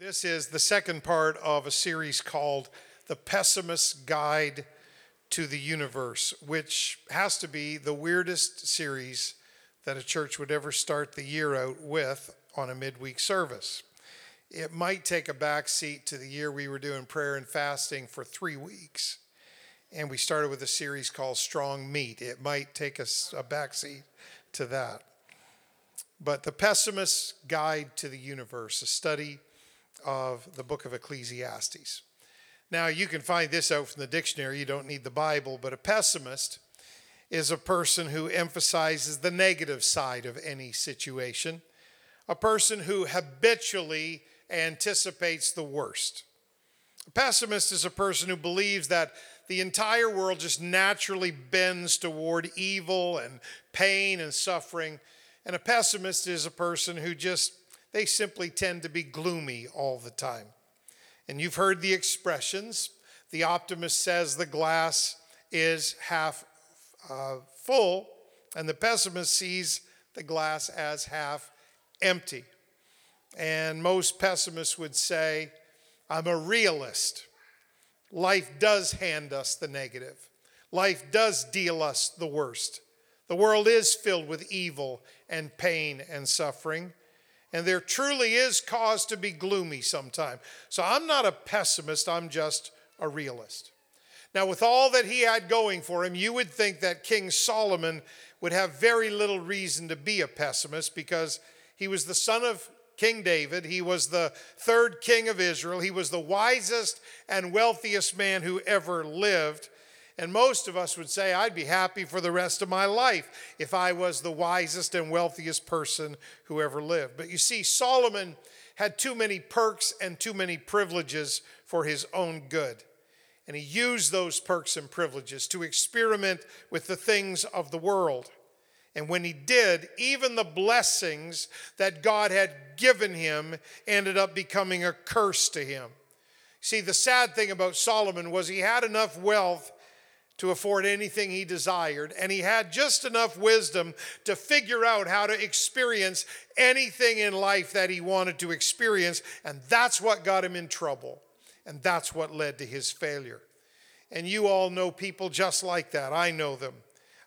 This is the second part of a series called The Pessimist's Guide to the Universe, which has to be the weirdest series that a church would ever start the year out with on a midweek service. It might take a back seat to the year we were doing prayer and fasting for three weeks. And we started with a series called Strong Meat. It might take us a back seat to that. But The Pessimist's Guide to the Universe, a study of the book of Ecclesiastes. Now, you can find this out from the dictionary, you don't need the Bible, but a pessimist is a person who emphasizes the negative side of any situation, a person who habitually anticipates the worst. A pessimist is a person who believes that the entire world just naturally bends toward evil and pain and suffering. And a pessimist is a person who just they simply tend to be gloomy all the time. And you've heard the expressions. The optimist says the glass is half uh, full, and the pessimist sees the glass as half empty. And most pessimists would say, I'm a realist. Life does hand us the negative, life does deal us the worst. The world is filled with evil and pain and suffering and there truly is cause to be gloomy sometime. So I'm not a pessimist, I'm just a realist. Now, with all that he had going for him, you would think that King Solomon would have very little reason to be a pessimist because he was the son of King David. He was the third king of Israel. He was the wisest and wealthiest man who ever lived. And most of us would say, I'd be happy for the rest of my life if I was the wisest and wealthiest person who ever lived. But you see, Solomon had too many perks and too many privileges for his own good. And he used those perks and privileges to experiment with the things of the world. And when he did, even the blessings that God had given him ended up becoming a curse to him. See, the sad thing about Solomon was he had enough wealth to afford anything he desired, and he had just enough wisdom to figure out how to experience anything in life that he wanted to experience, and that's what got him in trouble, and that's what led to his failure. And you all know people just like that. I know them.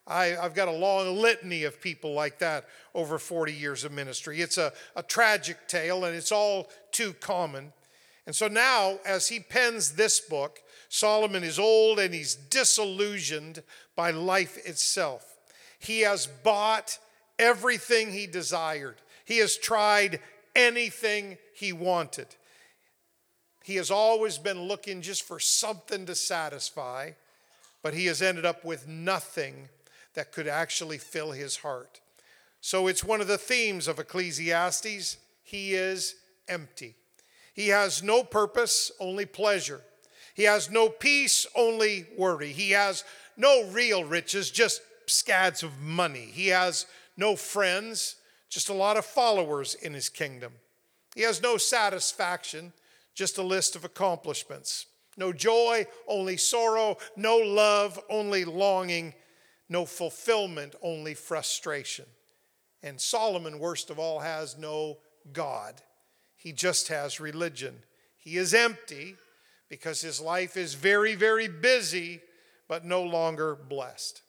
I, have got a long litany of people like that over 40 years of ministry. It's a, a tragic tale, and it's all too common. And so now, as he pens this book, Solomon is old and he's disillusioned by life itself. He has bought everything he desired, he has tried anything he wanted. He has always been looking just for something to satisfy, but he has ended up with nothing that could actually fill his heart. So it's one of the themes of Ecclesiastes. He is empty. He has no purpose, only pleasure. He has no peace, only worry. He has no real riches, just scads of money. He has no friends, just a lot of followers in his kingdom. He has no satisfaction, just a list of accomplishments. No joy, only sorrow. No love, only longing. No fulfillment, only frustration. And Solomon, worst of all, has no God. He just has religion. He is empty because his life is very, very busy, but no longer blessed.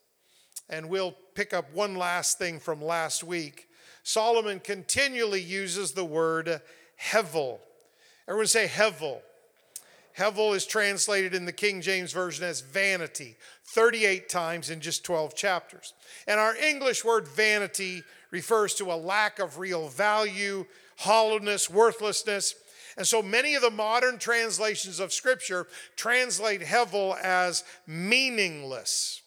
And we'll pick up one last thing from last week. Solomon continually uses the word hevel. Everyone say hevel. Hevel is translated in the King James Version as vanity, 38 times in just 12 chapters. And our English word vanity refers to a lack of real value, hollowness, worthlessness. And so many of the modern translations of Scripture translate Hevel as meaningless.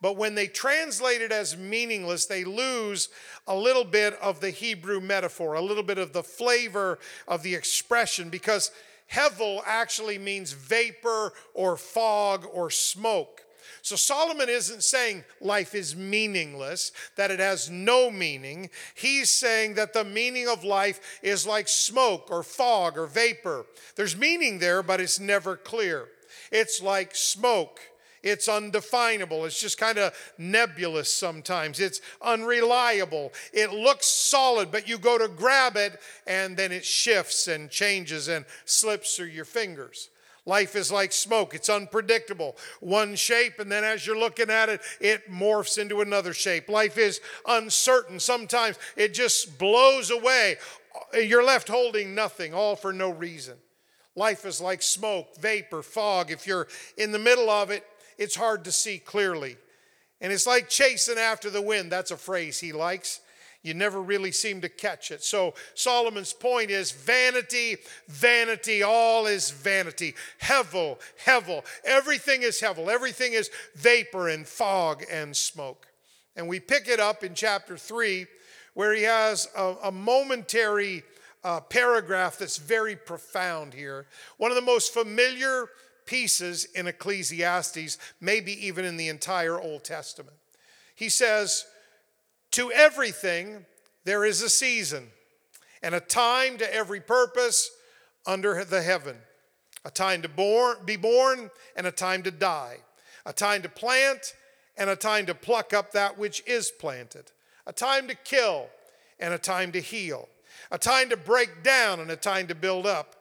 But when they translate it as meaningless, they lose a little bit of the Hebrew metaphor, a little bit of the flavor of the expression, because Hevel actually means vapor or fog or smoke. So Solomon isn't saying life is meaningless, that it has no meaning. He's saying that the meaning of life is like smoke or fog or vapor. There's meaning there, but it's never clear. It's like smoke. It's undefinable. It's just kind of nebulous sometimes. It's unreliable. It looks solid, but you go to grab it and then it shifts and changes and slips through your fingers. Life is like smoke, it's unpredictable. One shape, and then as you're looking at it, it morphs into another shape. Life is uncertain. Sometimes it just blows away. You're left holding nothing, all for no reason. Life is like smoke, vapor, fog. If you're in the middle of it, it's hard to see clearly. And it's like chasing after the wind. That's a phrase he likes you never really seem to catch it. So Solomon's point is vanity, vanity, all is vanity. Hevel, hevel, everything is hevel, everything is vapor and fog and smoke. And we pick it up in chapter 3 where he has a, a momentary uh, paragraph that's very profound here. One of the most familiar pieces in Ecclesiastes, maybe even in the entire Old Testament. He says, to everything, there is a season and a time to every purpose under the heaven. A time to born, be born and a time to die, a time to plant and a time to pluck up that which is planted, a time to kill and a time to heal, a time to break down and a time to build up,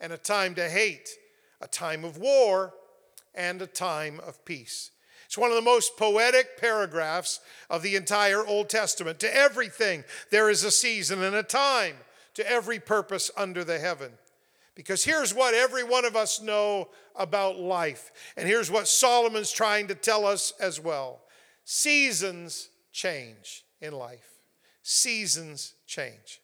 and a time to hate, a time of war and a time of peace. It's one of the most poetic paragraphs of the entire Old Testament. To everything, there is a season and a time to every purpose under the heaven. Because here's what every one of us know about life. And here's what Solomon's trying to tell us as well seasons change in life. Seasons change.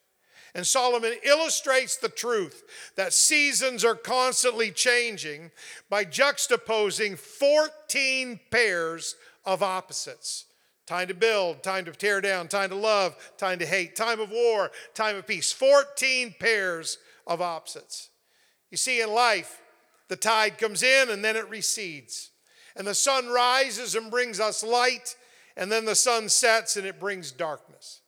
And Solomon illustrates the truth that seasons are constantly changing by juxtaposing 14 pairs of opposites time to build, time to tear down, time to love, time to hate, time of war, time of peace. 14 pairs of opposites. You see, in life, the tide comes in and then it recedes. And the sun rises and brings us light, and then the sun sets and it brings darkness.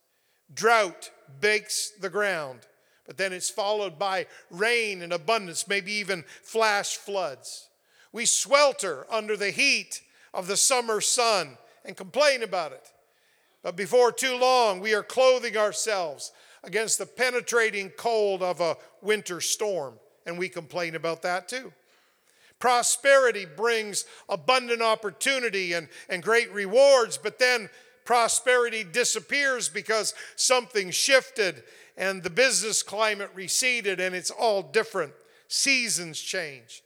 Drought bakes the ground, but then it's followed by rain and abundance, maybe even flash floods. We swelter under the heat of the summer sun and complain about it. But before too long, we are clothing ourselves against the penetrating cold of a winter storm, and we complain about that too. Prosperity brings abundant opportunity and, and great rewards, but then prosperity disappears because something shifted and the business climate receded and it's all different. Seasons change.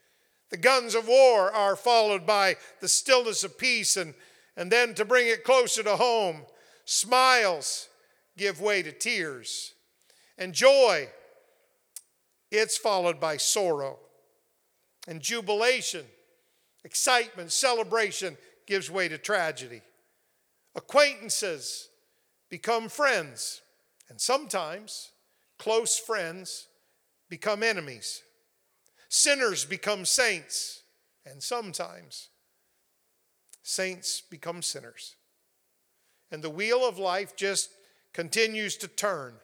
The guns of war are followed by the stillness of peace, and, and then to bring it closer to home, smiles give way to tears. And joy, it's followed by sorrow. And jubilation, excitement, celebration gives way to tragedy. Acquaintances become friends, and sometimes close friends become enemies. Sinners become saints, and sometimes saints become sinners. And the wheel of life just continues to turn,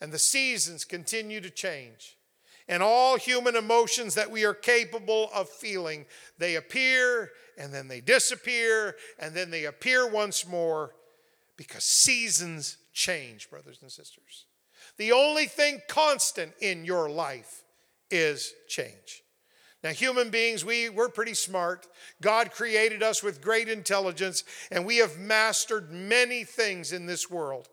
and the seasons continue to change. And all human emotions that we are capable of feeling, they appear and then they disappear and then they appear once more because seasons change, brothers and sisters. The only thing constant in your life is change. Now, human beings, we, we're pretty smart. God created us with great intelligence, and we have mastered many things in this world.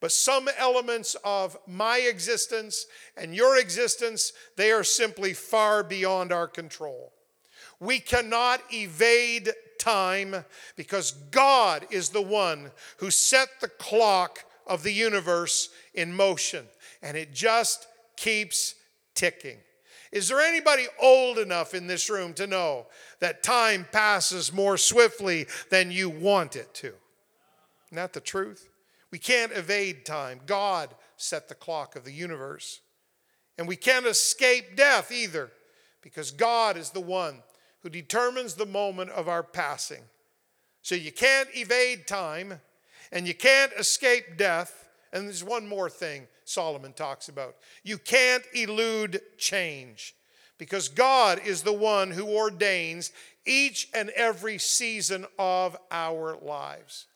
But some elements of my existence and your existence, they are simply far beyond our control. We cannot evade time because God is the one who set the clock of the universe in motion, and it just keeps ticking. Is there anybody old enough in this room to know that time passes more swiftly than you want it to? Isn't that the truth? We can't evade time. God set the clock of the universe. And we can't escape death either, because God is the one who determines the moment of our passing. So you can't evade time, and you can't escape death. And there's one more thing Solomon talks about you can't elude change, because God is the one who ordains each and every season of our lives.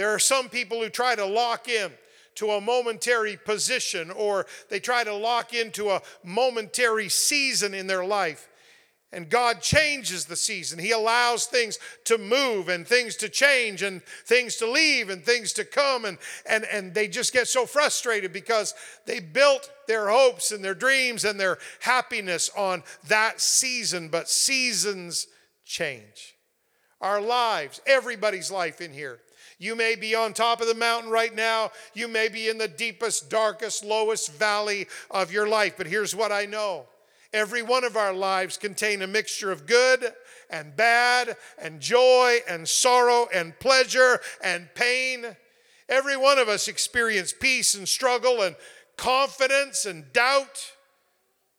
There are some people who try to lock in to a momentary position or they try to lock into a momentary season in their life. And God changes the season. He allows things to move and things to change and things to leave and things to come. And, and, and they just get so frustrated because they built their hopes and their dreams and their happiness on that season. But seasons change. Our lives, everybody's life in here, you may be on top of the mountain right now. You may be in the deepest, darkest, lowest valley of your life. But here's what I know every one of our lives contain a mixture of good and bad and joy and sorrow and pleasure and pain. Every one of us experience peace and struggle and confidence and doubt,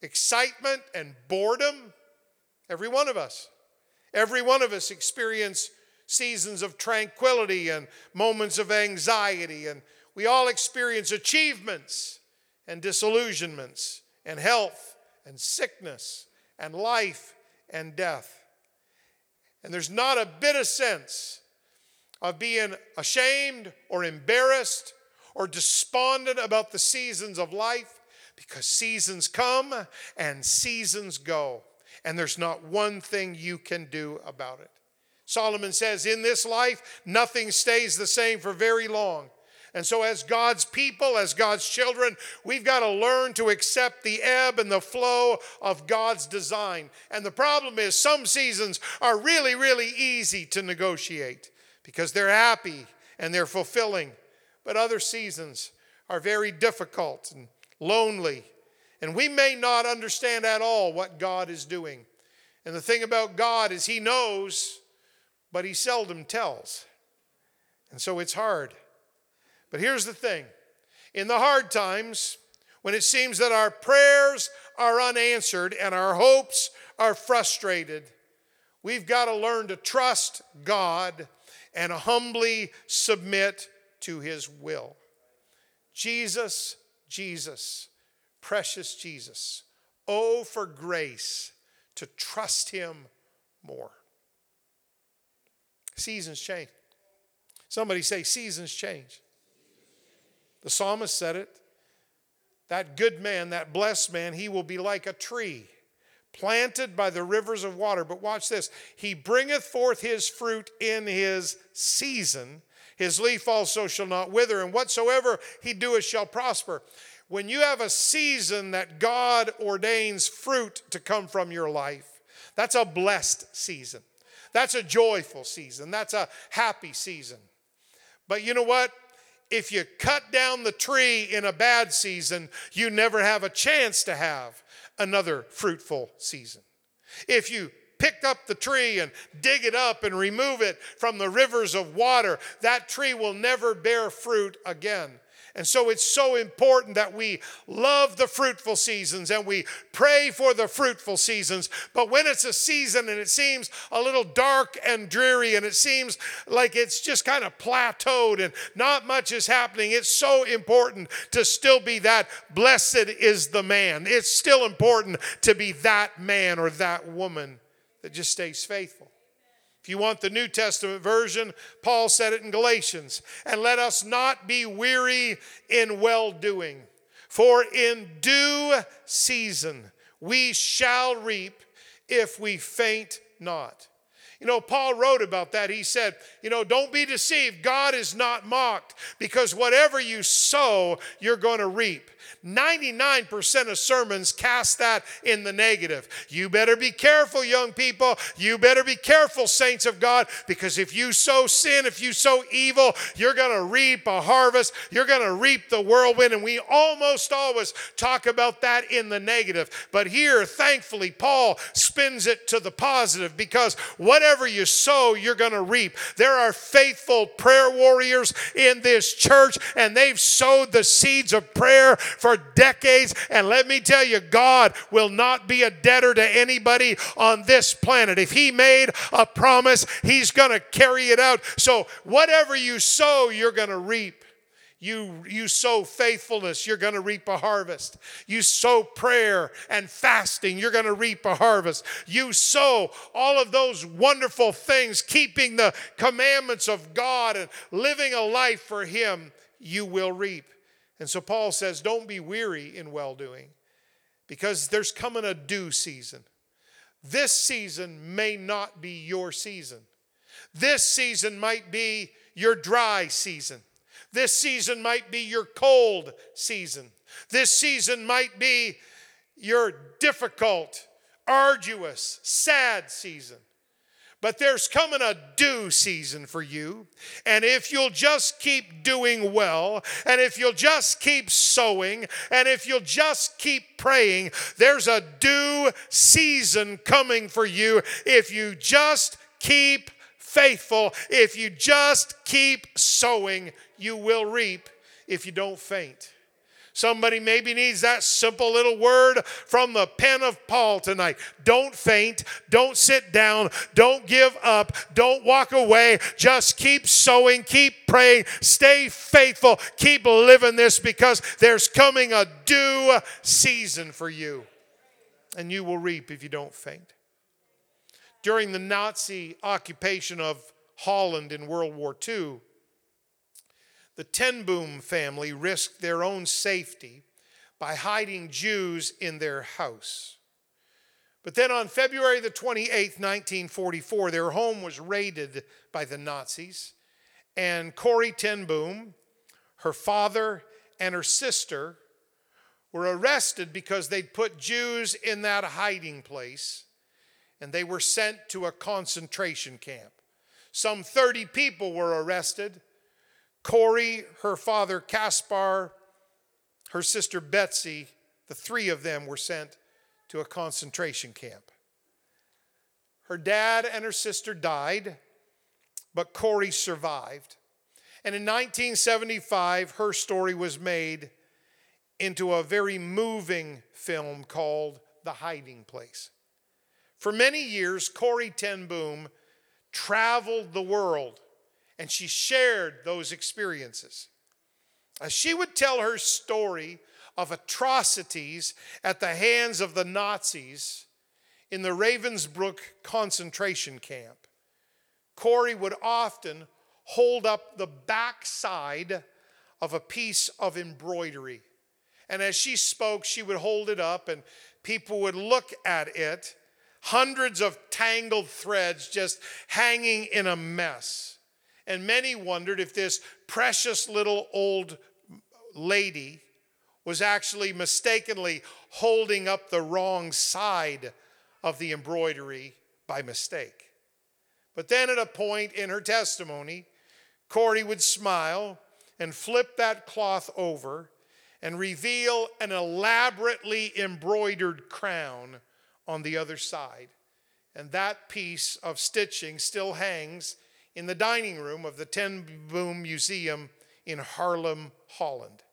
excitement and boredom. Every one of us. Every one of us experience seasons of tranquility and moments of anxiety. And we all experience achievements and disillusionments and health and sickness and life and death. And there's not a bit of sense of being ashamed or embarrassed or despondent about the seasons of life because seasons come and seasons go. And there's not one thing you can do about it. Solomon says, In this life, nothing stays the same for very long. And so, as God's people, as God's children, we've got to learn to accept the ebb and the flow of God's design. And the problem is, some seasons are really, really easy to negotiate because they're happy and they're fulfilling. But other seasons are very difficult and lonely. And we may not understand at all what God is doing. And the thing about God is, He knows but he seldom tells. And so it's hard. But here's the thing in the hard times, when it seems that our prayers are unanswered and our hopes are frustrated, we've got to learn to trust God and humbly submit to his will. Jesus, Jesus, precious Jesus, oh, for grace to trust him more. Seasons change. Somebody say, Seasons change. The psalmist said it. That good man, that blessed man, he will be like a tree planted by the rivers of water. But watch this He bringeth forth his fruit in his season. His leaf also shall not wither, and whatsoever he doeth shall prosper. When you have a season that God ordains fruit to come from your life, that's a blessed season. That's a joyful season. That's a happy season. But you know what? If you cut down the tree in a bad season, you never have a chance to have another fruitful season. If you pick up the tree and dig it up and remove it from the rivers of water, that tree will never bear fruit again. And so it's so important that we love the fruitful seasons and we pray for the fruitful seasons. But when it's a season and it seems a little dark and dreary and it seems like it's just kind of plateaued and not much is happening, it's so important to still be that blessed is the man. It's still important to be that man or that woman that just stays faithful. If you want the New Testament version, Paul said it in Galatians. And let us not be weary in well doing, for in due season we shall reap if we faint not. You know, Paul wrote about that. He said, You know, don't be deceived. God is not mocked because whatever you sow, you're going to reap. 99% of sermons cast that in the negative. You better be careful, young people. You better be careful, saints of God, because if you sow sin, if you sow evil, you're going to reap a harvest. You're going to reap the whirlwind. And we almost always talk about that in the negative. But here, thankfully, Paul spins it to the positive because whatever you sow, you're going to reap. There are faithful prayer warriors in this church, and they've sowed the seeds of prayer for for decades. And let me tell you, God will not be a debtor to anybody on this planet. If He made a promise, He's going to carry it out. So, whatever you sow, you're going to reap. You, you sow faithfulness, you're going to reap a harvest. You sow prayer and fasting, you're going to reap a harvest. You sow all of those wonderful things, keeping the commandments of God and living a life for Him, you will reap. And so Paul says, don't be weary in well doing because there's coming a due season. This season may not be your season. This season might be your dry season. This season might be your cold season. This season might be your difficult, arduous, sad season. But there's coming a due season for you. And if you'll just keep doing well, and if you'll just keep sowing, and if you'll just keep praying, there's a due season coming for you if you just keep faithful. If you just keep sowing, you will reap if you don't faint. Somebody maybe needs that simple little word from the pen of Paul tonight. Don't faint. Don't sit down. Don't give up. Don't walk away. Just keep sowing. Keep praying. Stay faithful. Keep living this because there's coming a due season for you. And you will reap if you don't faint. During the Nazi occupation of Holland in World War II, the Ten Boom family risked their own safety by hiding Jews in their house. But then on February the 28th, 1944, their home was raided by the Nazis, and Corrie Ten Boom, her father, and her sister were arrested because they'd put Jews in that hiding place, and they were sent to a concentration camp. Some 30 people were arrested Corrie, her father Casper, her sister Betsie, the three of them were sent to a concentration camp. Her dad and her sister died, but Corrie survived. And in 1975, her story was made into a very moving film called The Hiding Place. For many years, Corrie Ten Boom traveled the world and she shared those experiences. As she would tell her story of atrocities at the hands of the Nazis in the Ravensbrück concentration camp, Corrie would often hold up the backside of a piece of embroidery. And as she spoke, she would hold it up, and people would look at it hundreds of tangled threads just hanging in a mess. And many wondered if this precious little old lady was actually mistakenly holding up the wrong side of the embroidery by mistake. But then at a point in her testimony, Corrie would smile and flip that cloth over and reveal an elaborately embroidered crown on the other side. And that piece of stitching still hangs in the dining room of the Ten Boom Museum in Haarlem, Holland.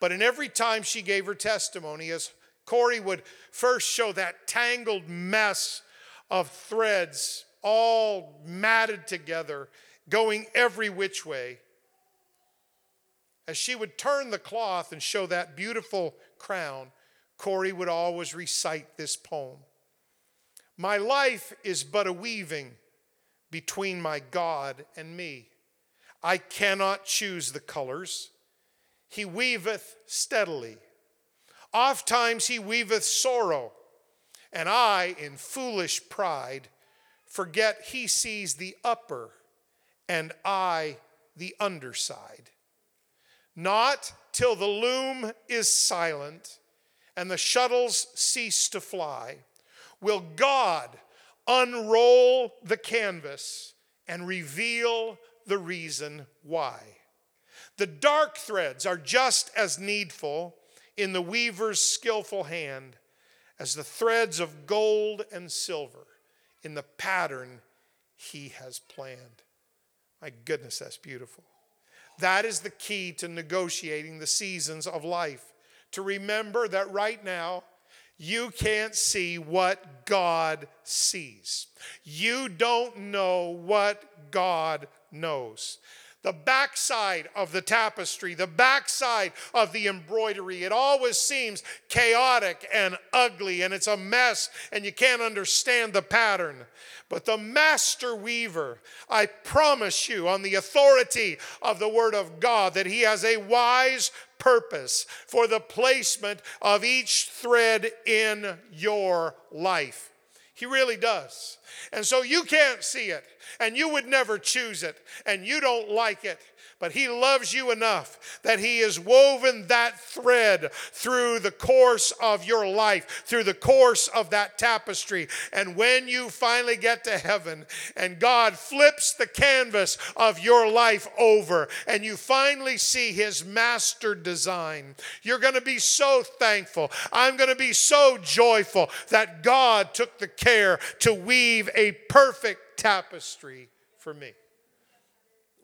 But in every time she gave her testimony, as Corrie would first show that tangled mess of threads all matted together, going every which way, as she would turn the cloth and show that beautiful crown, Corrie would always recite this poem My life is but a weaving between my God and me. I cannot choose the colors. He weaveth steadily. Oft times he weaveth sorrow, and I, in foolish pride, forget he sees the upper and I the underside. Not till the loom is silent and the shuttles cease to fly will God unroll the canvas and reveal the reason why. The dark threads are just as needful in the weaver's skillful hand as the threads of gold and silver in the pattern he has planned. My goodness, that's beautiful. That is the key to negotiating the seasons of life. To remember that right now, you can't see what God sees. You don't know what God knows the backside of the tapestry, the backside of the embroidery. It always seems chaotic and ugly, and it's a mess, and you can't understand the pattern. But the master weaver, I promise you, on the authority of the word of God, that he has a wise purpose for the placement of each thread in your life. He really does. And so you can't see it, and you would never choose it, and you don't like it. But he loves you enough that he has woven that thread through the course of your life, through the course of that tapestry. And when you finally get to heaven and God flips the canvas of your life over and you finally see his master design, you're going to be so thankful. I'm going to be so joyful that God took the care to weave a perfect tapestry for me.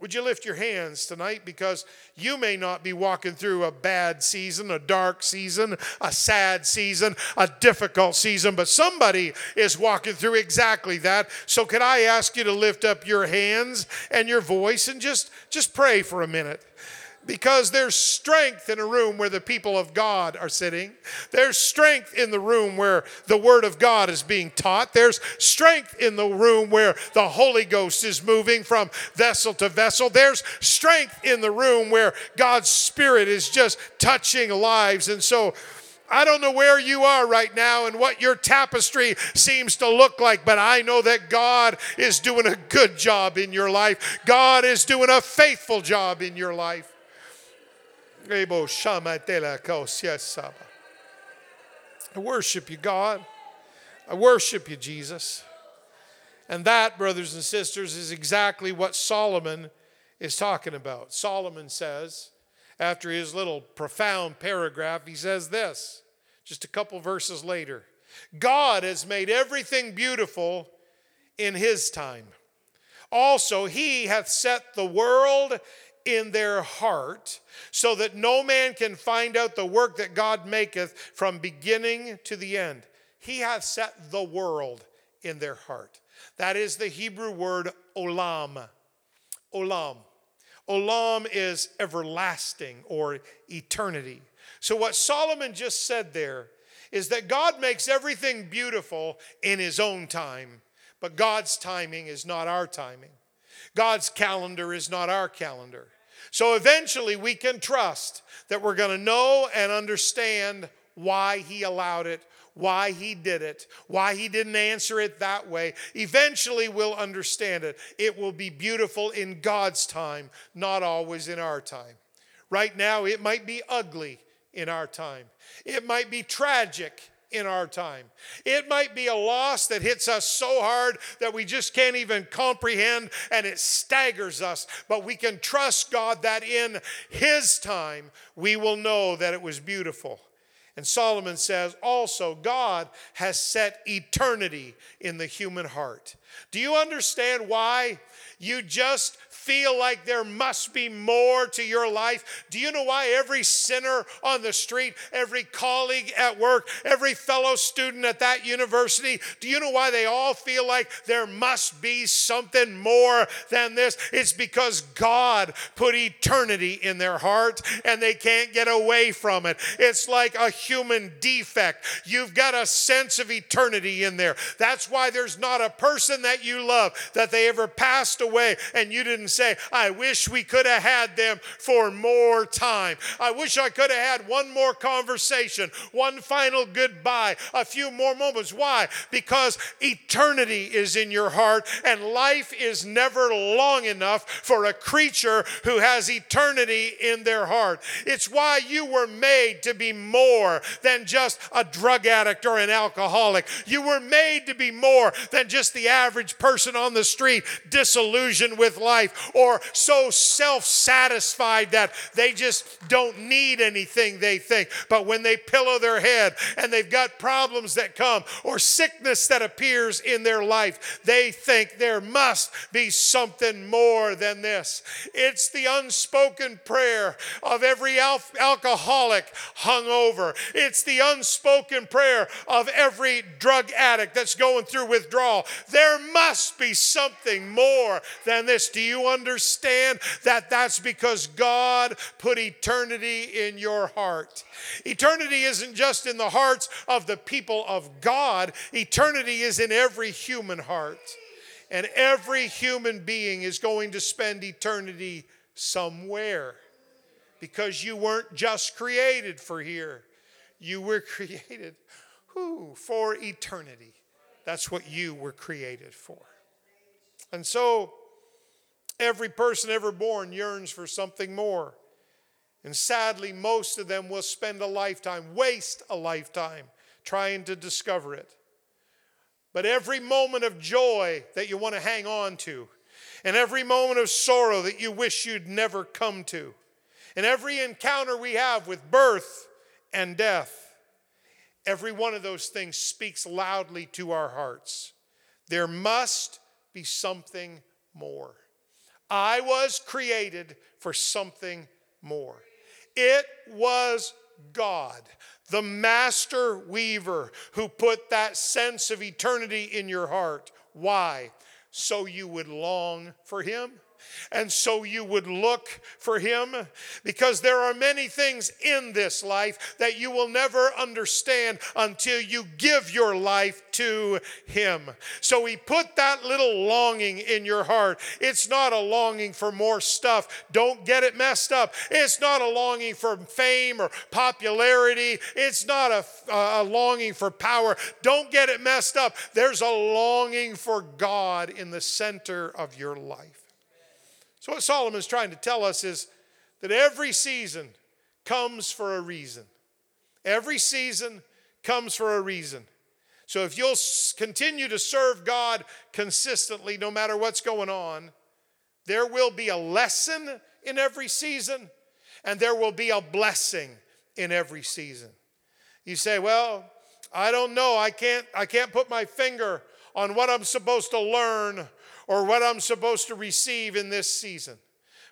Would you lift your hands tonight? Because you may not be walking through a bad season, a dark season, a sad season, a difficult season, but somebody is walking through exactly that. So, could I ask you to lift up your hands and your voice and just, just pray for a minute? Because there's strength in a room where the people of God are sitting. There's strength in the room where the Word of God is being taught. There's strength in the room where the Holy Ghost is moving from vessel to vessel. There's strength in the room where God's Spirit is just touching lives. And so, I don't know where you are right now and what your tapestry seems to look like, but I know that God is doing a good job in your life. God is doing a faithful job in your life. I worship you, God. I worship you, Jesus. And that, brothers and sisters, is exactly what Solomon is talking about. Solomon says, after his little profound paragraph, he says this, just a couple verses later God has made everything beautiful in his time. Also, he hath set the world in their heart, so that no man can find out the work that God maketh from beginning to the end. He hath set the world in their heart. That is the Hebrew word olam. Olam. Olam is everlasting or eternity. So, what Solomon just said there is that God makes everything beautiful in his own time, but God's timing is not our timing. God's calendar is not our calendar. So eventually we can trust that we're going to know and understand why He allowed it, why He did it, why He didn't answer it that way. Eventually we'll understand it. It will be beautiful in God's time, not always in our time. Right now, it might be ugly in our time, it might be tragic in our time. It might be a loss that hits us so hard that we just can't even comprehend and it staggers us, but we can trust God that in His time we will know that it was beautiful. And Solomon says also, God has set eternity in the human heart. Do you understand why you just feel like there must be more to your life? Do you know why every sinner on the street, every colleague at work, every fellow student at that university, do you know why they all feel like there must be something more than this? It's because God put eternity in their heart and they can't get away from it. It's like a human defect. You've got a sense of eternity in there. That's why there's not a person that you love that they ever passed away and you didn't say, I wish we could have had them for more time. I wish I could have had one more conversation, one final goodbye, a few more moments. Why? Because eternity is in your heart, and life is never long enough for a creature who has eternity in their heart. It's why you were made to be more than just a drug addict or an alcoholic. You were made to be more than just the average person on the street, disillusioned with life or so self satisfied that they just don't need anything they think. But when they pillow their head and they've got problems that come or sickness that appears in their life, they think there must be something more than this. It's the unspoken prayer of every al- alcoholic hungover, it's the unspoken prayer of every drug addict that's going through withdrawal. There must be something more than this. Do you understand that that's because God put eternity in your heart? Eternity isn't just in the hearts of the people of God, eternity is in every human heart. And every human being is going to spend eternity somewhere because you weren't just created for here, you were created whew, for eternity. That's what you were created for. And so, every person ever born yearns for something more. And sadly, most of them will spend a lifetime, waste a lifetime, trying to discover it. But every moment of joy that you want to hang on to, and every moment of sorrow that you wish you'd never come to, and every encounter we have with birth and death, every one of those things speaks loudly to our hearts. There must be something more. I was created for something more. It was God, the master weaver, who put that sense of eternity in your heart. Why? So you would long for Him and so you would look for him because there are many things in this life that you will never understand until you give your life to him. So he put that little longing in your heart. It's not a longing for more stuff. Don't get it messed up. It's not a longing for fame or popularity. It's not a, a longing for power. Don't get it messed up. There's a longing for God in the center of your life. So, what Solomon is trying to tell us is that every season comes for a reason. Every season comes for a reason. So, if you'll continue to serve God consistently, no matter what's going on, there will be a lesson in every season, and there will be a blessing in every season. You say, Well, I don't know. I can't, I can't put my finger on what I'm supposed to learn or what I'm supposed to receive in this season.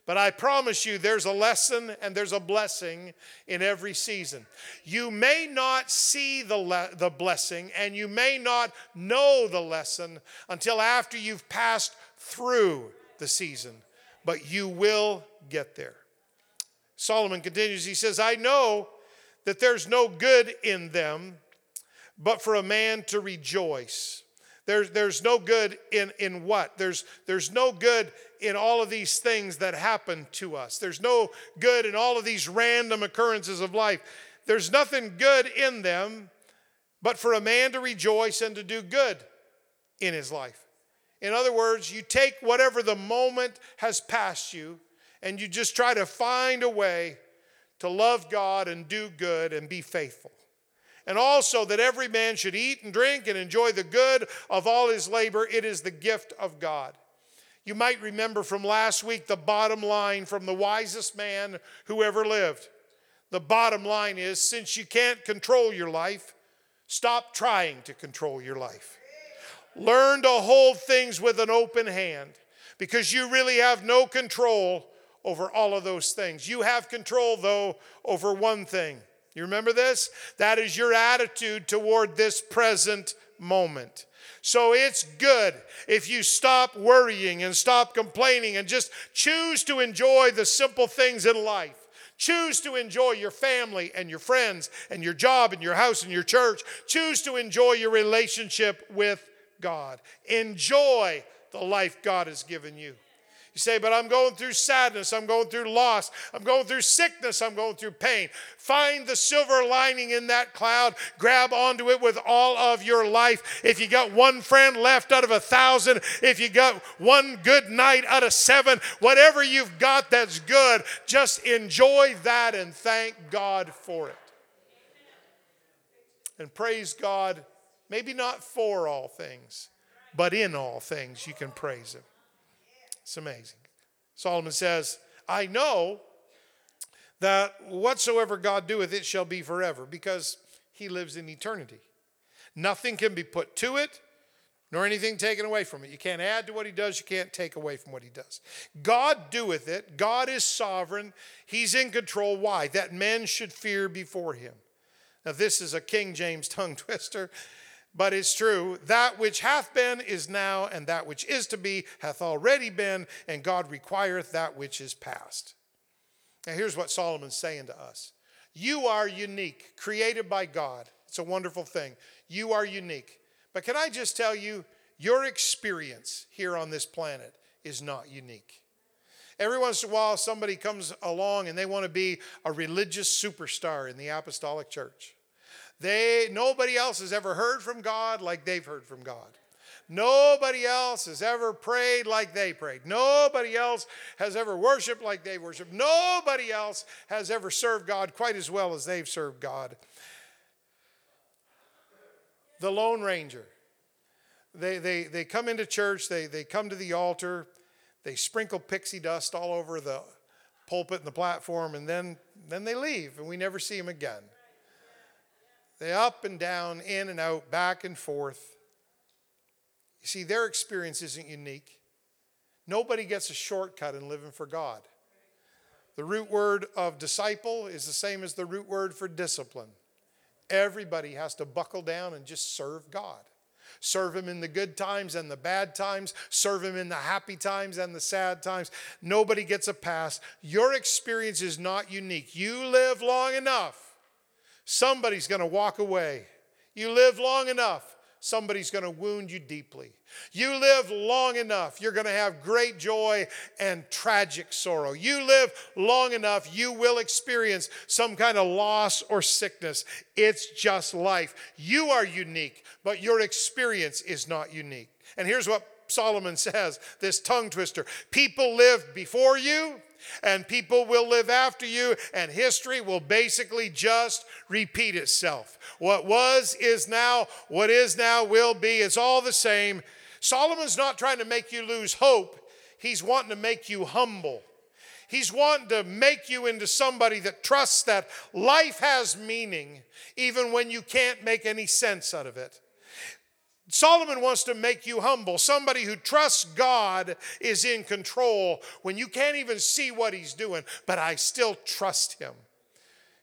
But I promise you, there's a lesson and there's a blessing in every season. You may not see the, le- the blessing and you may not know the lesson until after you've passed through the season, but you will get there. Solomon continues, he says, I know that there's no good in them, but for a man to rejoice. There's, there's no good in, in what? There's, there's no good in all of these things that happen to us. There's no good in all of these random occurrences of life. There's nothing good in them but for a man to rejoice and to do good in his life. In other words, you take whatever the moment has passed you and you just try to find a way to love God and do good and be faithful and also that every man should eat and drink and enjoy the good of all his labor. It is the gift of God. You might remember from last week the bottom line from the wisest man who ever lived. The bottom line is since you can't control your life, stop trying to control your life. Learn to hold things with an open hand because you really have no control over all of those things. You have control, though, over one thing you remember this? That is your attitude toward this present moment. So it's good if you stop worrying and stop complaining and just choose to enjoy the simple things in life. Choose to enjoy your family and your friends and your job and your house and your church. Choose to enjoy your relationship with God. Enjoy the life God has given you. You say, but I'm going through sadness, I'm going through loss, I'm going through sickness, I'm going through pain. Find the silver lining in that cloud, grab onto it with all of your life. If you got one friend left out of a thousand, if you got one good night out of seven, whatever you've got that's good, just enjoy that and thank God for it. And praise God, maybe not for all things, but in all things you can praise Him. It's amazing. Solomon says, I know that whatsoever God doeth, it shall be forever, because he lives in eternity. Nothing can be put to it, nor anything taken away from it. You can't add to what he does, you can't take away from what he does. God doeth it, God is sovereign, he's in control. Why? That men should fear before him. Now, this is a King James tongue twister. But it's true, that which hath been is now, and that which is to be hath already been, and God requireth that which is past. Now, here's what Solomon's saying to us You are unique, created by God. It's a wonderful thing. You are unique. But can I just tell you, your experience here on this planet is not unique. Every once in a while, somebody comes along and they want to be a religious superstar in the apostolic church. They, nobody else has ever heard from God like they've heard from God. Nobody else has ever prayed like they prayed. Nobody else has ever worshiped like they worshiped. Nobody else has ever served God quite as well as they've served God. The Lone Ranger. They, they, they come into church, they, they come to the altar, they sprinkle pixie dust all over the pulpit and the platform, and then, then they leave, and we never see them again. They up and down, in and out, back and forth. You see, their experience isn't unique. Nobody gets a shortcut in living for God. The root word of disciple is the same as the root word for discipline. Everybody has to buckle down and just serve God. Serve Him in the good times and the bad times. Serve Him in the happy times and the sad times. Nobody gets a pass. Your experience is not unique. You live long enough somebody's going to walk away. You live long enough, somebody's going to wound you deeply. You live long enough, you're going to have great joy and tragic sorrow. You live long enough, you will experience some kind of loss or sickness. It's just life. You are unique, but your experience is not unique. And here's what Solomon says this tongue twister people lived before you and people will live after you, and history will basically just repeat itself. What was is now, what is now will be. It's all the same. Solomon's not trying to make you lose hope, he's wanting to make you humble. He's wanting to make you into somebody that trusts that life has meaning even when you can't make any sense out of it. Solomon wants to make you humble. Somebody who trusts God is in control when you can't even see what he's doing, but I still trust him.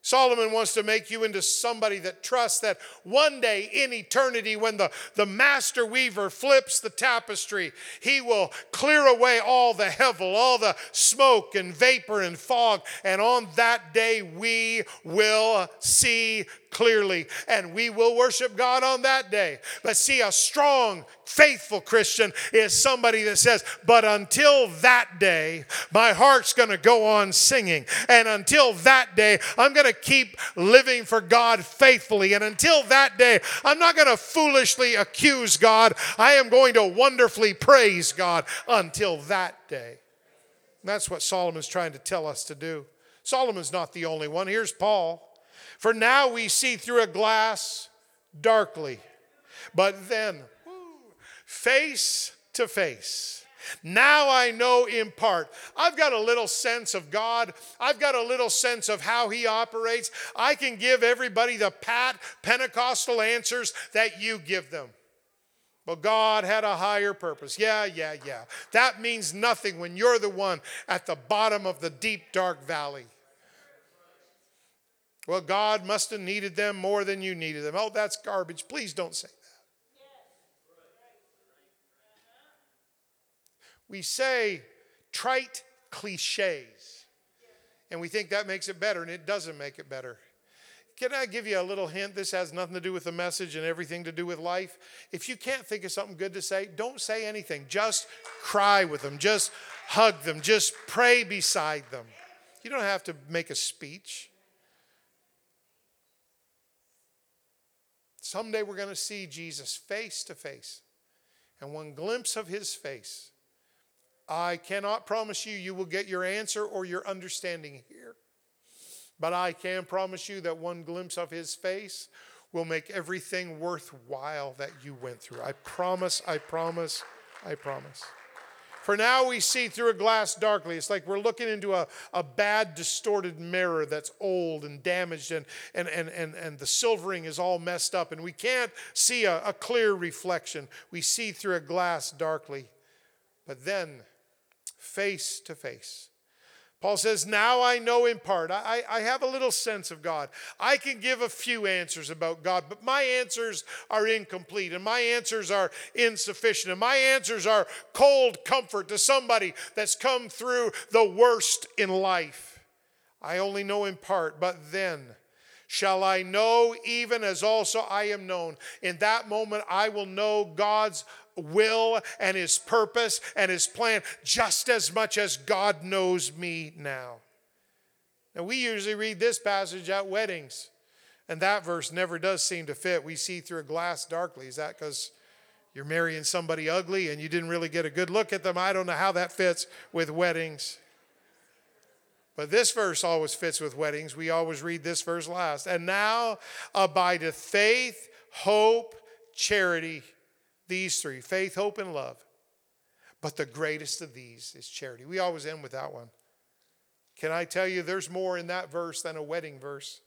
Solomon wants to make you into somebody that trusts that one day in eternity, when the, the master weaver flips the tapestry, he will clear away all the hevel, all the smoke and vapor and fog. And on that day, we will see clearly, and we will worship God on that day. But see, a strong, faithful Christian is somebody that says, But until that day, my heart's going to go on singing. And until that day, I'm going to keep living for God faithfully. And until that day, I'm not going to foolishly accuse God. I am going to wonderfully praise God until that day. that's what Solomon's trying to tell us to do. Solomon's not the only one. Here's Paul. For now we see through a glass darkly, but then face to face. Now I know in part. I've got a little sense of God. I've got a little sense of how He operates. I can give everybody the pat Pentecostal answers that you give them. But God had a higher purpose. Yeah, yeah, yeah. That means nothing when you're the one at the bottom of the deep, dark valley. Well, God must have needed them more than you needed them. Oh, that's garbage. Please don't say We say trite cliches, and we think that makes it better, and it doesn't make it better. can I give you a little hint? This has nothing to do with the message and everything to do with life. If you can't think of something good to say, don't say anything. Just cry with them, just hug them, just pray beside them. You don't have to make a speech. Someday we're going to see Jesus face to face. And one glimpse of his face, I cannot promise you you will get your answer or your understanding here. But I can promise you that one glimpse of his face will make everything worthwhile that you went through. I promise, I promise, I promise. For now we see through a glass darkly. It's like we're looking into a, a bad, distorted mirror that's old and damaged, and, and, and, and, and the silvering is all messed up, and we can't see a, a clear reflection. We see through a glass darkly. But then, face to face, Paul says, Now I know in part. I, I have a little sense of God. I can give a few answers about God, but my answers are incomplete and my answers are insufficient. And my answers are cold comfort to somebody that's come through the worst in life. I only know in part, but then shall I know, even as also I am known. In that moment, I will know God's will and his purpose and his plan just as much as God knows me now. Now, we usually read this passage at weddings, and that verse never does seem to fit. We see through a glass darkly. Is that because you're marrying somebody ugly and you didn't really get a good look at them? I don't know how that fits with weddings. But this verse always fits with weddings. We always read this verse last. And now abideth faith, hope, charity these three faith, hope, and love. But the greatest of these is charity. We always end with that one. Can I tell you, there's more in that verse than a wedding verse.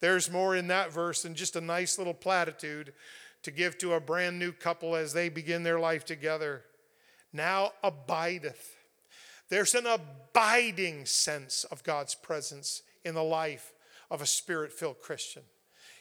There's more in that verse than just a nice little platitude to give to a brand new couple as they begin their life together. Now abideth. There's an abiding sense of God's presence in the life of a spirit filled Christian.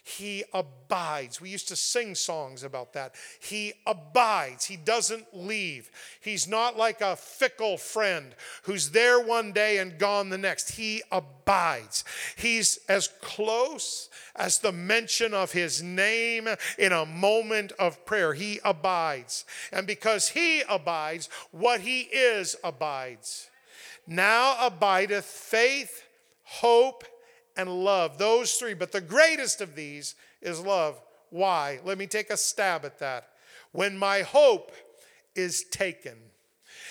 He abides. We used to sing songs about that. He abides. He doesn't leave. He's not like a fickle friend who's there one day and gone the next. He abides. He's as close as the mention of his name in a moment of prayer. He abides. And because he abides, what he is abides. Now abideth faith, hope, and love. Those three. But the greatest of these is love. Why? Let me take a stab at that. When my hope is taken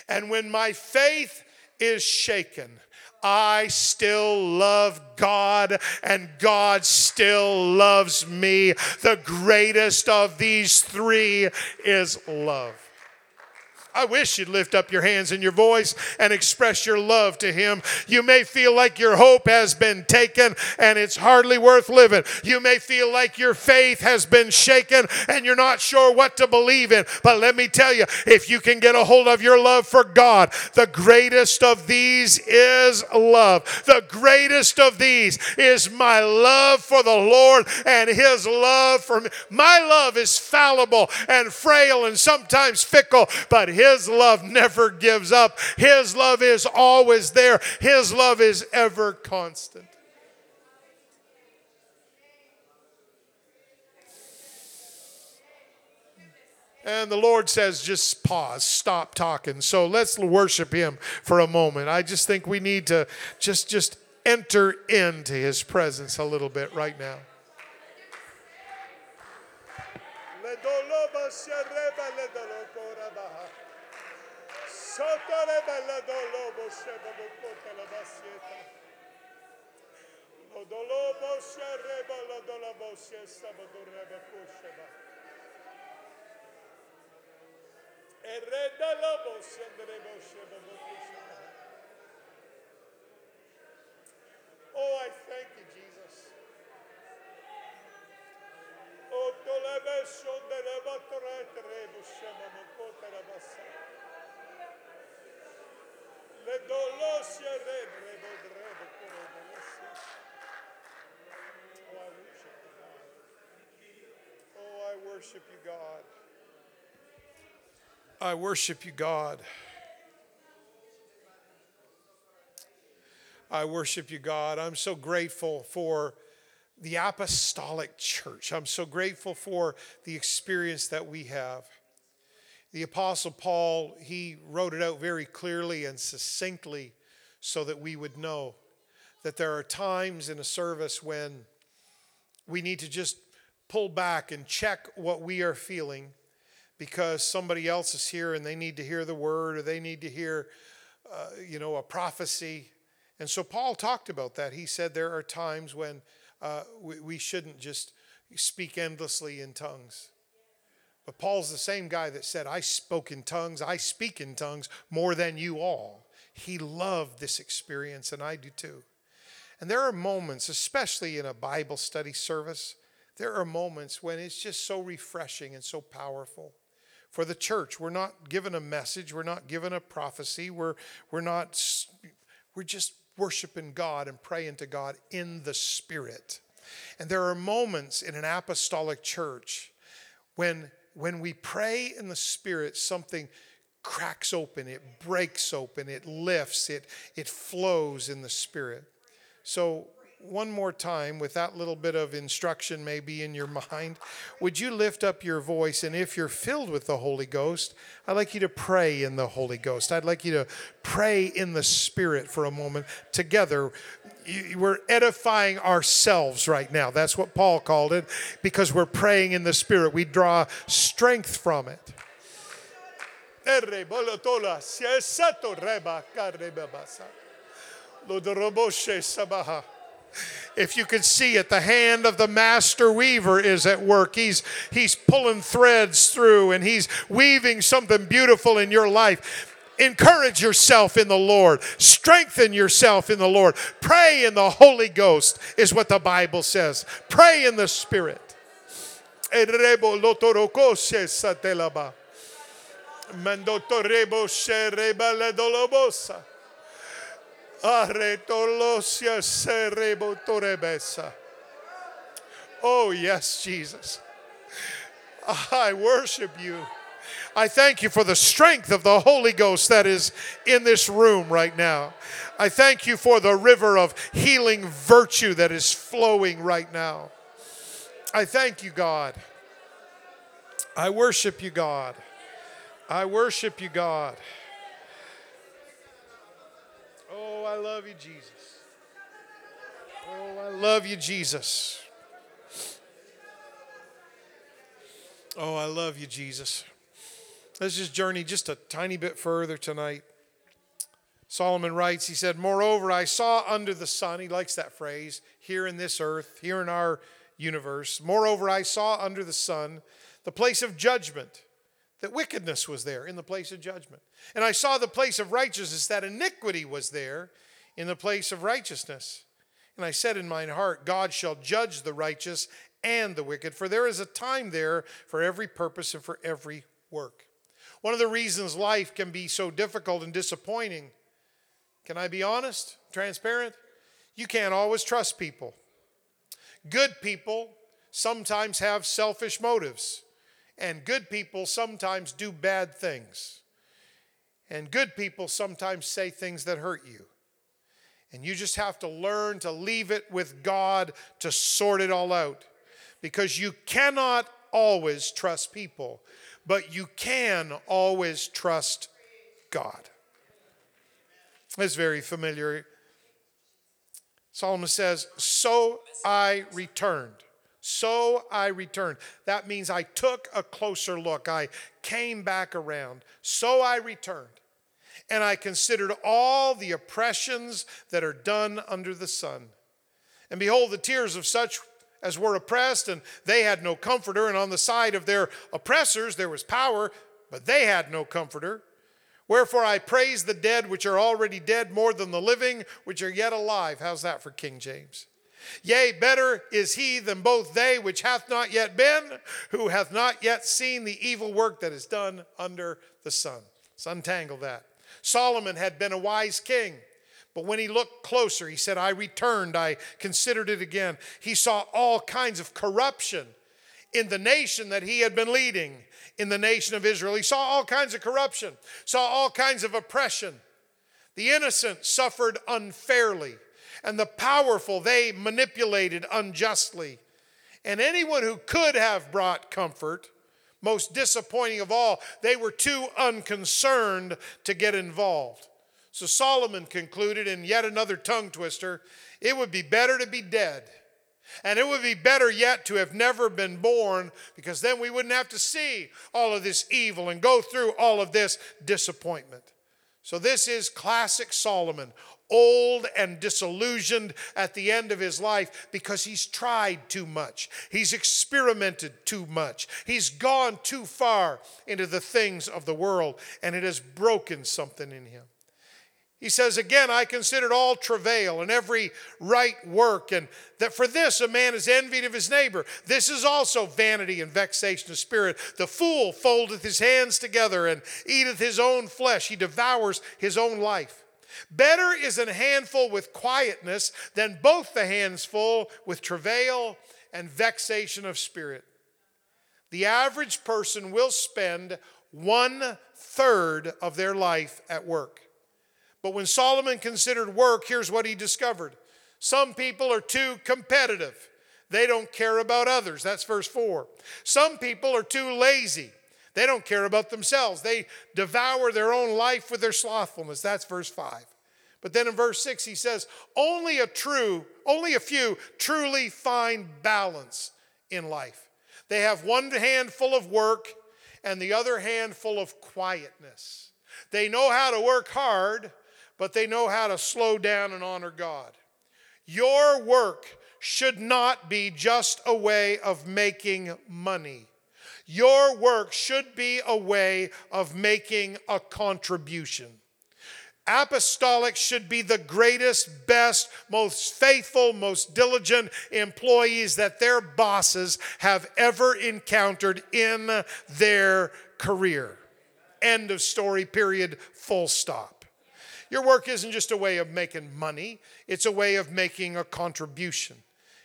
and when my faith is shaken, I still love God and God still loves me. The greatest of these three is love. I wish you'd lift up your hands and your voice and express your love to Him. You may feel like your hope has been taken and it's hardly worth living. You may feel like your faith has been shaken and you're not sure what to believe in. But let me tell you, if you can get a hold of your love for God, the greatest of these is love. The greatest of these is my love for the Lord and His love for me. My love is fallible and frail and sometimes fickle, but His his love never gives up. His love is always there. His love is ever constant. And the Lord says, just pause, stop talking. So let's worship Him for a moment. I just think we need to just just enter into His presence a little bit right now. sotto le belle dolobo scemo non porta la bassieta lo dolobo scerreba lo dolobo se sabato reba cosceba e re dolobo scendrebo scemo non cosceba Oh, I thank you, Jesus. Oh, to lebe son de leva tre tre, buscema non poter abbassare. I worship you, God. I worship you, God. I worship you, God. I'm so grateful for the apostolic church. I'm so grateful for the experience that we have. The Apostle Paul, he wrote it out very clearly and succinctly so that we would know that there are times in a service when we need to just pull back and check what we are feeling because somebody else is here and they need to hear the word or they need to hear, uh, you know, a prophecy. And so Paul talked about that. He said there are times when uh, we, we shouldn't just speak endlessly in tongues. But Paul's the same guy that said, I spoke in tongues, I speak in tongues more than you all. He loved this experience, and I do too. And there are moments, especially in a Bible study service, there are moments when it's just so refreshing and so powerful. For the church, we're not given a message, we're not given a prophecy, we're, we're not, we're just worshiping God and praying to God in the Spirit. And there are moments in an apostolic church when when we pray in the Spirit, something cracks open, it breaks open, it lifts, it, it flows in the Spirit. So, one more time, with that little bit of instruction maybe in your mind, would you lift up your voice? And if you're filled with the Holy Ghost, I'd like you to pray in the Holy Ghost. I'd like you to pray in the Spirit for a moment together we're edifying ourselves right now. That's what Paul called it because we're praying in the Spirit. We draw strength from it. If you can see it, the hand of the master weaver is at work. He's, he's pulling threads through and he's weaving something beautiful in your life. Encourage yourself in the Lord. Strengthen yourself in the Lord. Pray in the Holy Ghost, is what the Bible says. Pray in the Spirit. Oh, yes, Jesus. I worship you. I thank you for the strength of the Holy Ghost that is in this room right now. I thank you for the river of healing virtue that is flowing right now. I thank you, God. I worship you, God. I worship you, God. Oh, I love you, Jesus. Oh, I love you, Jesus. Oh, I love you, Jesus. Let's just journey just a tiny bit further tonight. Solomon writes, he said, Moreover, I saw under the sun, he likes that phrase, here in this earth, here in our universe. Moreover, I saw under the sun the place of judgment, that wickedness was there in the place of judgment. And I saw the place of righteousness, that iniquity was there in the place of righteousness. And I said in mine heart, God shall judge the righteous and the wicked, for there is a time there for every purpose and for every work. One of the reasons life can be so difficult and disappointing, can I be honest, transparent? You can't always trust people. Good people sometimes have selfish motives, and good people sometimes do bad things. And good people sometimes say things that hurt you. And you just have to learn to leave it with God to sort it all out because you cannot always trust people but you can always trust God. It's very familiar. Solomon says, So I returned. So I returned. That means I took a closer look. I came back around. So I returned. And I considered all the oppressions that are done under the sun. And behold, the tears of such as were oppressed, and they had no comforter. And on the side of their oppressors there was power, but they had no comforter. Wherefore I praise the dead which are already dead more than the living which are yet alive. How's that for King James? Yea, better is he than both they which hath not yet been, who hath not yet seen the evil work that is done under the sun. Let's untangle that. Solomon had been a wise king. But when he looked closer, he said, I returned, I considered it again. He saw all kinds of corruption in the nation that he had been leading, in the nation of Israel. He saw all kinds of corruption, saw all kinds of oppression. The innocent suffered unfairly. And the powerful they manipulated unjustly. And anyone who could have brought comfort, most disappointing of all, they were too unconcerned to get involved. So Solomon concluded in yet another tongue twister it would be better to be dead. And it would be better yet to have never been born because then we wouldn't have to see all of this evil and go through all of this disappointment. So, this is classic Solomon, old and disillusioned at the end of his life because he's tried too much. He's experimented too much. He's gone too far into the things of the world, and it has broken something in him. He says, Again, I considered all travail and every right work, and that for this a man is envied of his neighbor. This is also vanity and vexation of spirit. The fool foldeth his hands together and eateth his own flesh, he devours his own life. Better is an handful with quietness than both the hands full with travail and vexation of spirit. The average person will spend one third of their life at work. But when Solomon considered work, here's what he discovered some people are too competitive. They don't care about others. That's verse 4. Some people are too lazy. They don't care about themselves. They devour their own life with their slothfulness. That's verse 5. But then in verse 6 he says, "Only a true, only a few truly find balance in life. They have one hand full of work and the other hand full of quietness. They know how to work hard, but they know how to slow down and honor God. Your work should not be just a way of making money. Your work should be a way of making a contribution. Apostolics should be the greatest, best, most faithful, most diligent employees that their bosses have ever encountered in their career. End of story, period, full stop. Your work isn't just a way of making money, it's a way of making a contribution.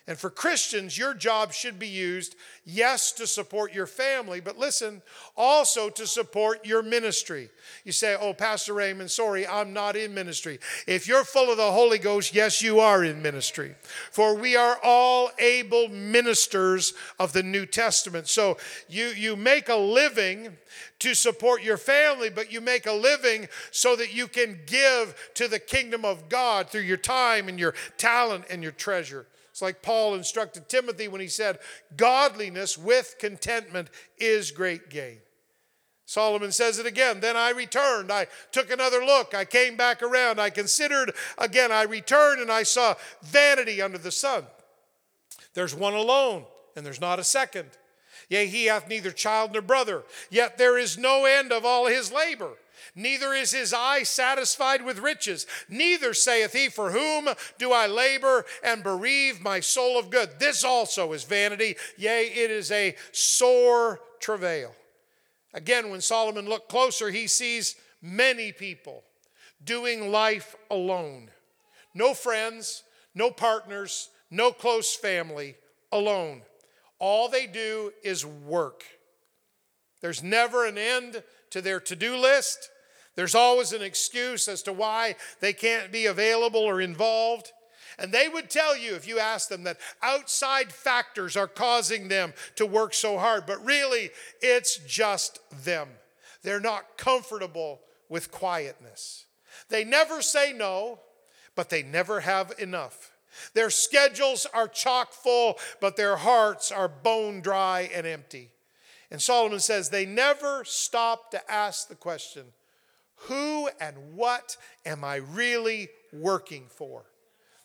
And for Christians, your job should be used, yes, to support your family, but listen, also to support your ministry. You say, Oh, Pastor Raymond, sorry, I'm not in ministry. If you're full of the Holy Ghost, yes, you are in ministry. For we are all able ministers of the New Testament. So you, you make a living to support your family, but you make a living so that you can give to the kingdom of God through your time and your talent and your treasure. It's like Paul instructed Timothy when he said, Godliness with contentment is great gain. Solomon says it again. Then I returned. I took another look. I came back around. I considered again. I returned and I saw vanity under the sun. There's one alone, and there's not a second. Yea, he hath neither child nor brother, yet there is no end of all his labor. Neither is his eye satisfied with riches. Neither saith he, For whom do I labor and bereave my soul of good? This also is vanity. Yea, it is a sore travail. Again, when Solomon looked closer, he sees many people doing life alone. No friends, no partners, no close family, alone. All they do is work. There's never an end to their to do list. There's always an excuse as to why they can't be available or involved. And they would tell you, if you ask them, that outside factors are causing them to work so hard, but really it's just them. They're not comfortable with quietness. They never say no, but they never have enough. Their schedules are chock full, but their hearts are bone dry and empty. And Solomon says they never stop to ask the question who and what am I really working for?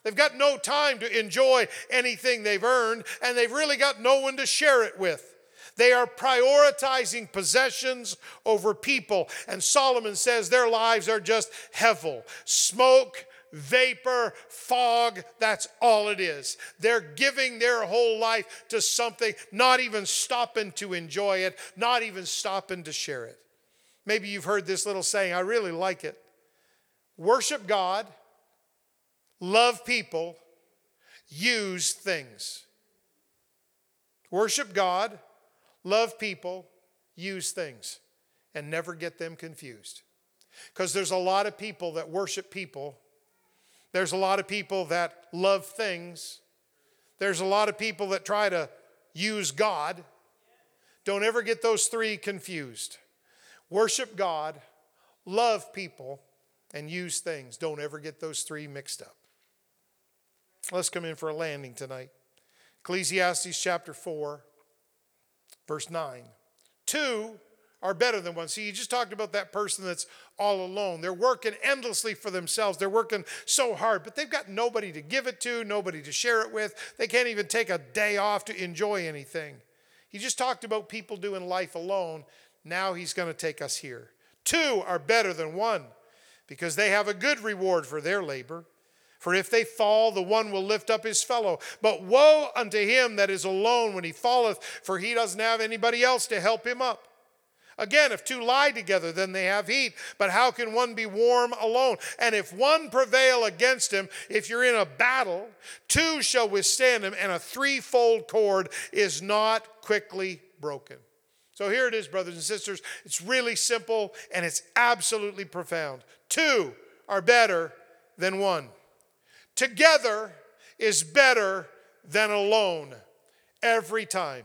They've got no time to enjoy anything they've earned, and they've really got no one to share it with. They are prioritizing possessions over people. And Solomon says their lives are just hevel, smoke, vapor, fog. That's all it is. They're giving their whole life to something, not even stopping to enjoy it, not even stopping to share it. Maybe you've heard this little saying, I really like it. Worship God, love people, use things. Worship God, love people, use things, and never get them confused. Because there's a lot of people that worship people There's a lot of people that love things. There's a lot of people that try to use God. Don't ever get those three confused. Worship God, love people, and use things. Don't ever get those three mixed up. Let's come in for a landing tonight. Ecclesiastes chapter 4, verse 9. Two are better than one. See, you just talked about that person that's all alone. They're working endlessly for themselves. They're working so hard, but they've got nobody to give it to, nobody to share it with. They can't even take a day off to enjoy anything. He just talked about people doing life alone. Now he's going to take us here. Two are better than one because they have a good reward for their labor. For if they fall, the one will lift up his fellow. But woe unto him that is alone when he falleth, for he doesn't have anybody else to help him up. Again, if two lie together, then they have heat. But how can one be warm alone? And if one prevail against him, if you're in a battle, two shall withstand him, and a threefold cord is not quickly broken. So here it is, brothers and sisters. It's really simple and it's absolutely profound. Two are better than one. Together is better than alone every time.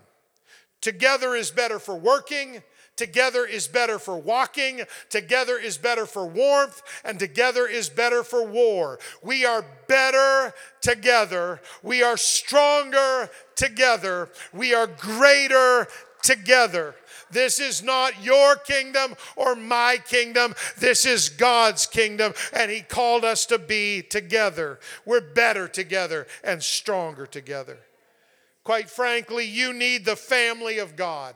Together is better for working. Together is better for walking. Together is better for warmth. And together is better for war. We are better together. We are stronger together. We are greater together. This is not your kingdom or my kingdom. This is God's kingdom, and He called us to be together. We're better together and stronger together. Quite frankly, you need the family of God.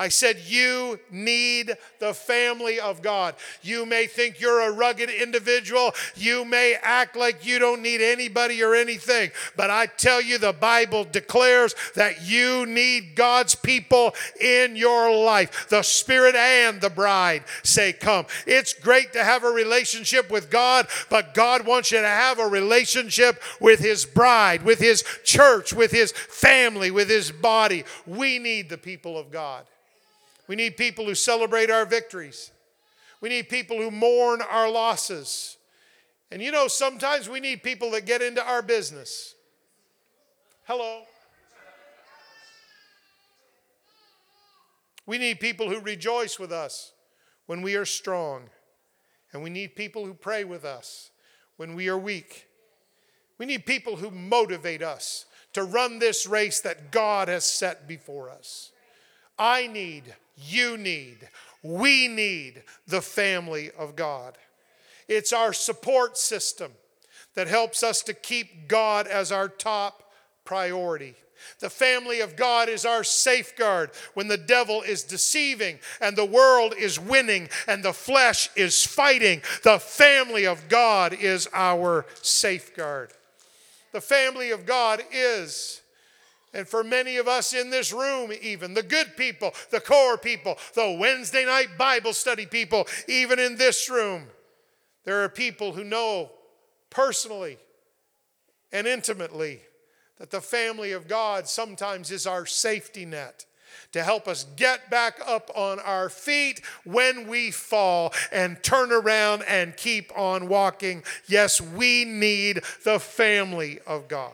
I said, You need the family of God. You may think you're a rugged individual. You may act like you don't need anybody or anything. But I tell you, the Bible declares that you need God's people in your life. The Spirit and the bride say, Come. It's great to have a relationship with God, but God wants you to have a relationship with His bride, with His church, with His family, with His body. We need the people of God. We need people who celebrate our victories. We need people who mourn our losses. And you know, sometimes we need people that get into our business. Hello. We need people who rejoice with us when we are strong. And we need people who pray with us when we are weak. We need people who motivate us to run this race that God has set before us. I need you need, we need the family of God. It's our support system that helps us to keep God as our top priority. The family of God is our safeguard when the devil is deceiving and the world is winning and the flesh is fighting. The family of God is our safeguard. The family of God is and for many of us in this room, even the good people, the core people, the Wednesday night Bible study people, even in this room, there are people who know personally and intimately that the family of God sometimes is our safety net to help us get back up on our feet when we fall and turn around and keep on walking. Yes, we need the family of God.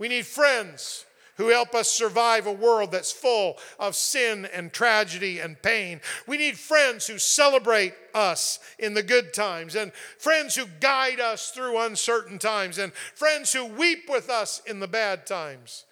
We need friends who help us survive a world that's full of sin and tragedy and pain. We need friends who celebrate us in the good times, and friends who guide us through uncertain times, and friends who weep with us in the bad times.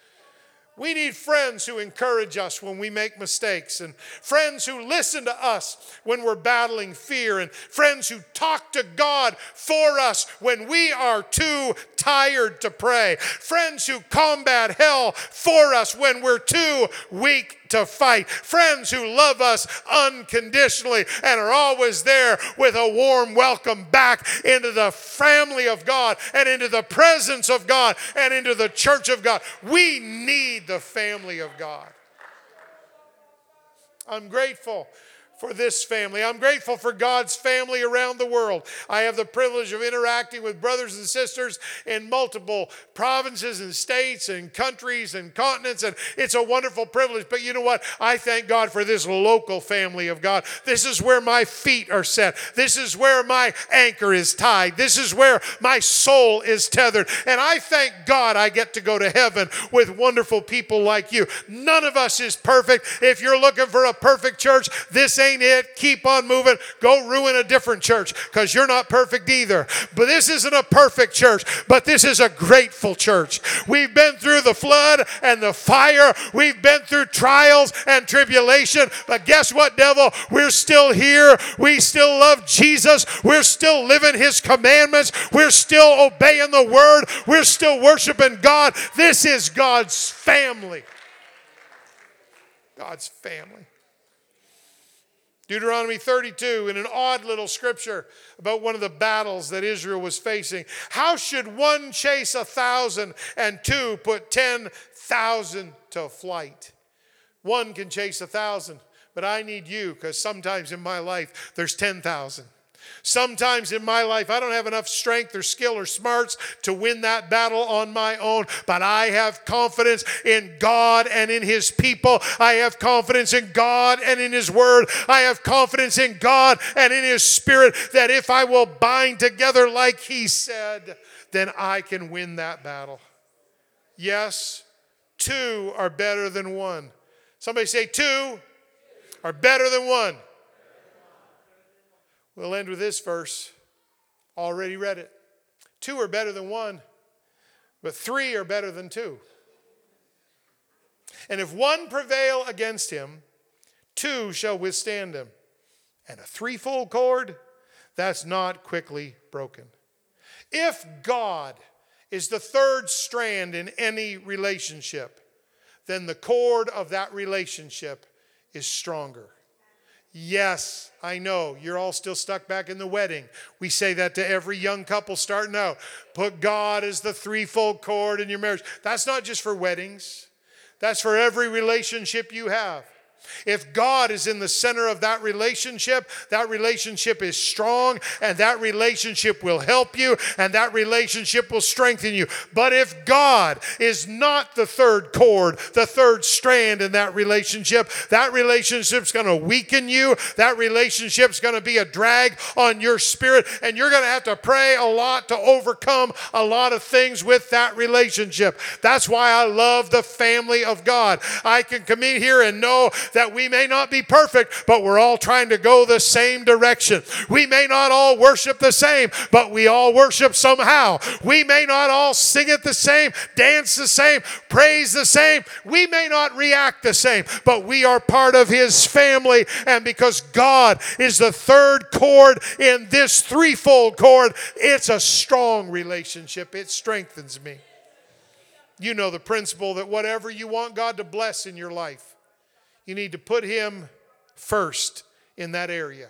We need friends who encourage us when we make mistakes, and friends who listen to us when we're battling fear, and friends who talk to God for us when we are too tired to pray, friends who combat hell for us when we're too weak to fight. Friends who love us unconditionally and are always there with a warm welcome back into the family of God and into the presence of God and into the church of God. We need the family of God. I'm grateful for this family. I'm grateful for God's family around the world. I have the privilege of interacting with brothers and sisters in multiple provinces and states and countries and continents, and it's a wonderful privilege. But you know what? I thank God for this local family of God. This is where my feet are set, this is where my anchor is tied, this is where my soul is tethered. And I thank God I get to go to heaven with wonderful people like you. None of us is perfect. If you're looking for a perfect church, this ain't ain't it. Keep on moving. Go ruin a different church because you're not perfect either. But this isn't a perfect church, but this is a grateful church. We've been through the flood and the fire, we've been through trials and tribulation. But guess what, devil? We're still here. We still love Jesus. We're still living his commandments. We're still obeying the word. We're still worshiping God. This is God's family. God's family. Deuteronomy 32, in an odd little scripture about one of the battles that Israel was facing. How should one chase a thousand and two put 10,000 to flight? One can chase a thousand, but I need you because sometimes in my life there's 10,000. Sometimes in my life, I don't have enough strength or skill or smarts to win that battle on my own, but I have confidence in God and in His people. I have confidence in God and in His Word. I have confidence in God and in His Spirit that if I will bind together like He said, then I can win that battle. Yes, two are better than one. Somebody say, two are better than one. We'll end with this verse. Already read it. Two are better than one, but three are better than two. And if one prevail against him, two shall withstand him. And a threefold cord, that's not quickly broken. If God is the third strand in any relationship, then the cord of that relationship is stronger. Yes, I know. You're all still stuck back in the wedding. We say that to every young couple starting out. Put God as the threefold cord in your marriage. That's not just for weddings, that's for every relationship you have. If God is in the center of that relationship, that relationship is strong and that relationship will help you and that relationship will strengthen you. But if God is not the third cord, the third strand in that relationship, that relationship's going to weaken you. That relationship's going to be a drag on your spirit and you're going to have to pray a lot to overcome a lot of things with that relationship. That's why I love the family of God. I can come in here and know that we may not be perfect, but we're all trying to go the same direction. We may not all worship the same, but we all worship somehow. We may not all sing it the same, dance the same, praise the same. We may not react the same, but we are part of His family. And because God is the third cord in this threefold cord, it's a strong relationship. It strengthens me. You know the principle that whatever you want God to bless in your life, you need to put Him first in that area.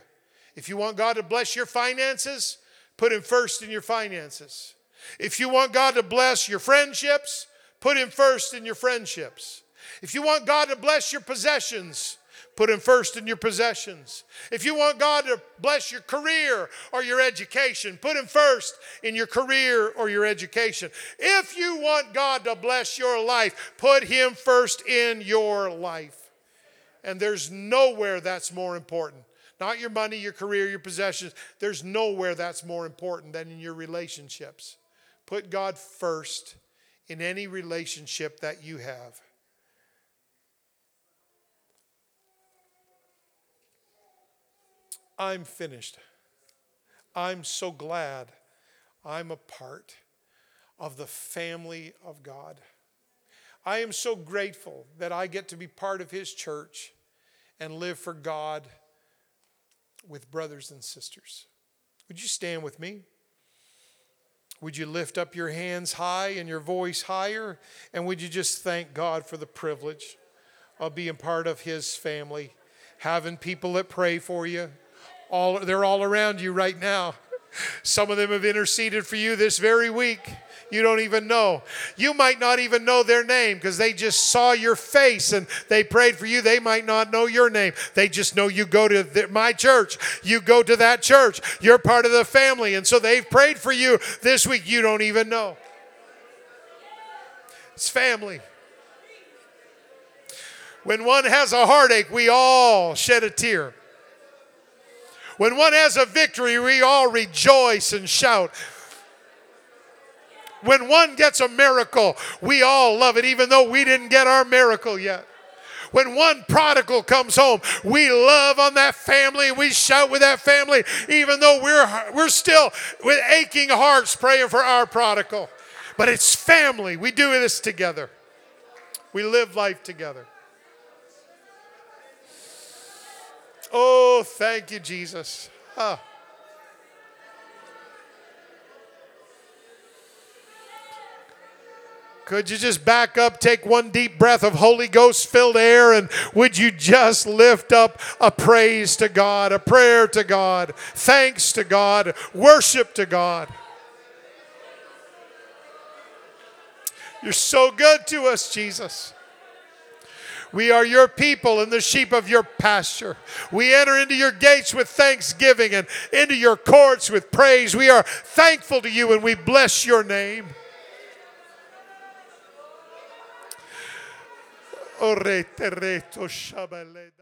If you want God to bless your finances, put Him first in your finances. If you want God to bless your friendships, put Him first in your friendships. If you want God to bless your possessions, put Him first in your possessions. If you want God to bless your career or your education, put Him first in your career or your education. If you want God to bless your life, put Him first in your life. And there's nowhere that's more important. Not your money, your career, your possessions. There's nowhere that's more important than in your relationships. Put God first in any relationship that you have. I'm finished. I'm so glad I'm a part of the family of God. I am so grateful that I get to be part of His church and live for God with brothers and sisters. Would you stand with me? Would you lift up your hands high and your voice higher? And would you just thank God for the privilege of being part of His family, having people that pray for you? All, they're all around you right now. Some of them have interceded for you this very week. You don't even know. You might not even know their name because they just saw your face and they prayed for you. They might not know your name. They just know you go to the, my church. You go to that church. You're part of the family. And so they've prayed for you this week. You don't even know. It's family. When one has a heartache, we all shed a tear. When one has a victory, we all rejoice and shout. When one gets a miracle, we all love it, even though we didn't get our miracle yet. When one prodigal comes home, we love on that family. We shout with that family, even though we're, we're still with aching hearts praying for our prodigal. But it's family. We do this together, we live life together. Oh, thank you, Jesus. Huh. Could you just back up, take one deep breath of Holy Ghost filled air, and would you just lift up a praise to God, a prayer to God, thanks to God, worship to God? You're so good to us, Jesus. We are your people and the sheep of your pasture. We enter into your gates with thanksgiving and into your courts with praise. We are thankful to you and we bless your name. O re terreto shabaled.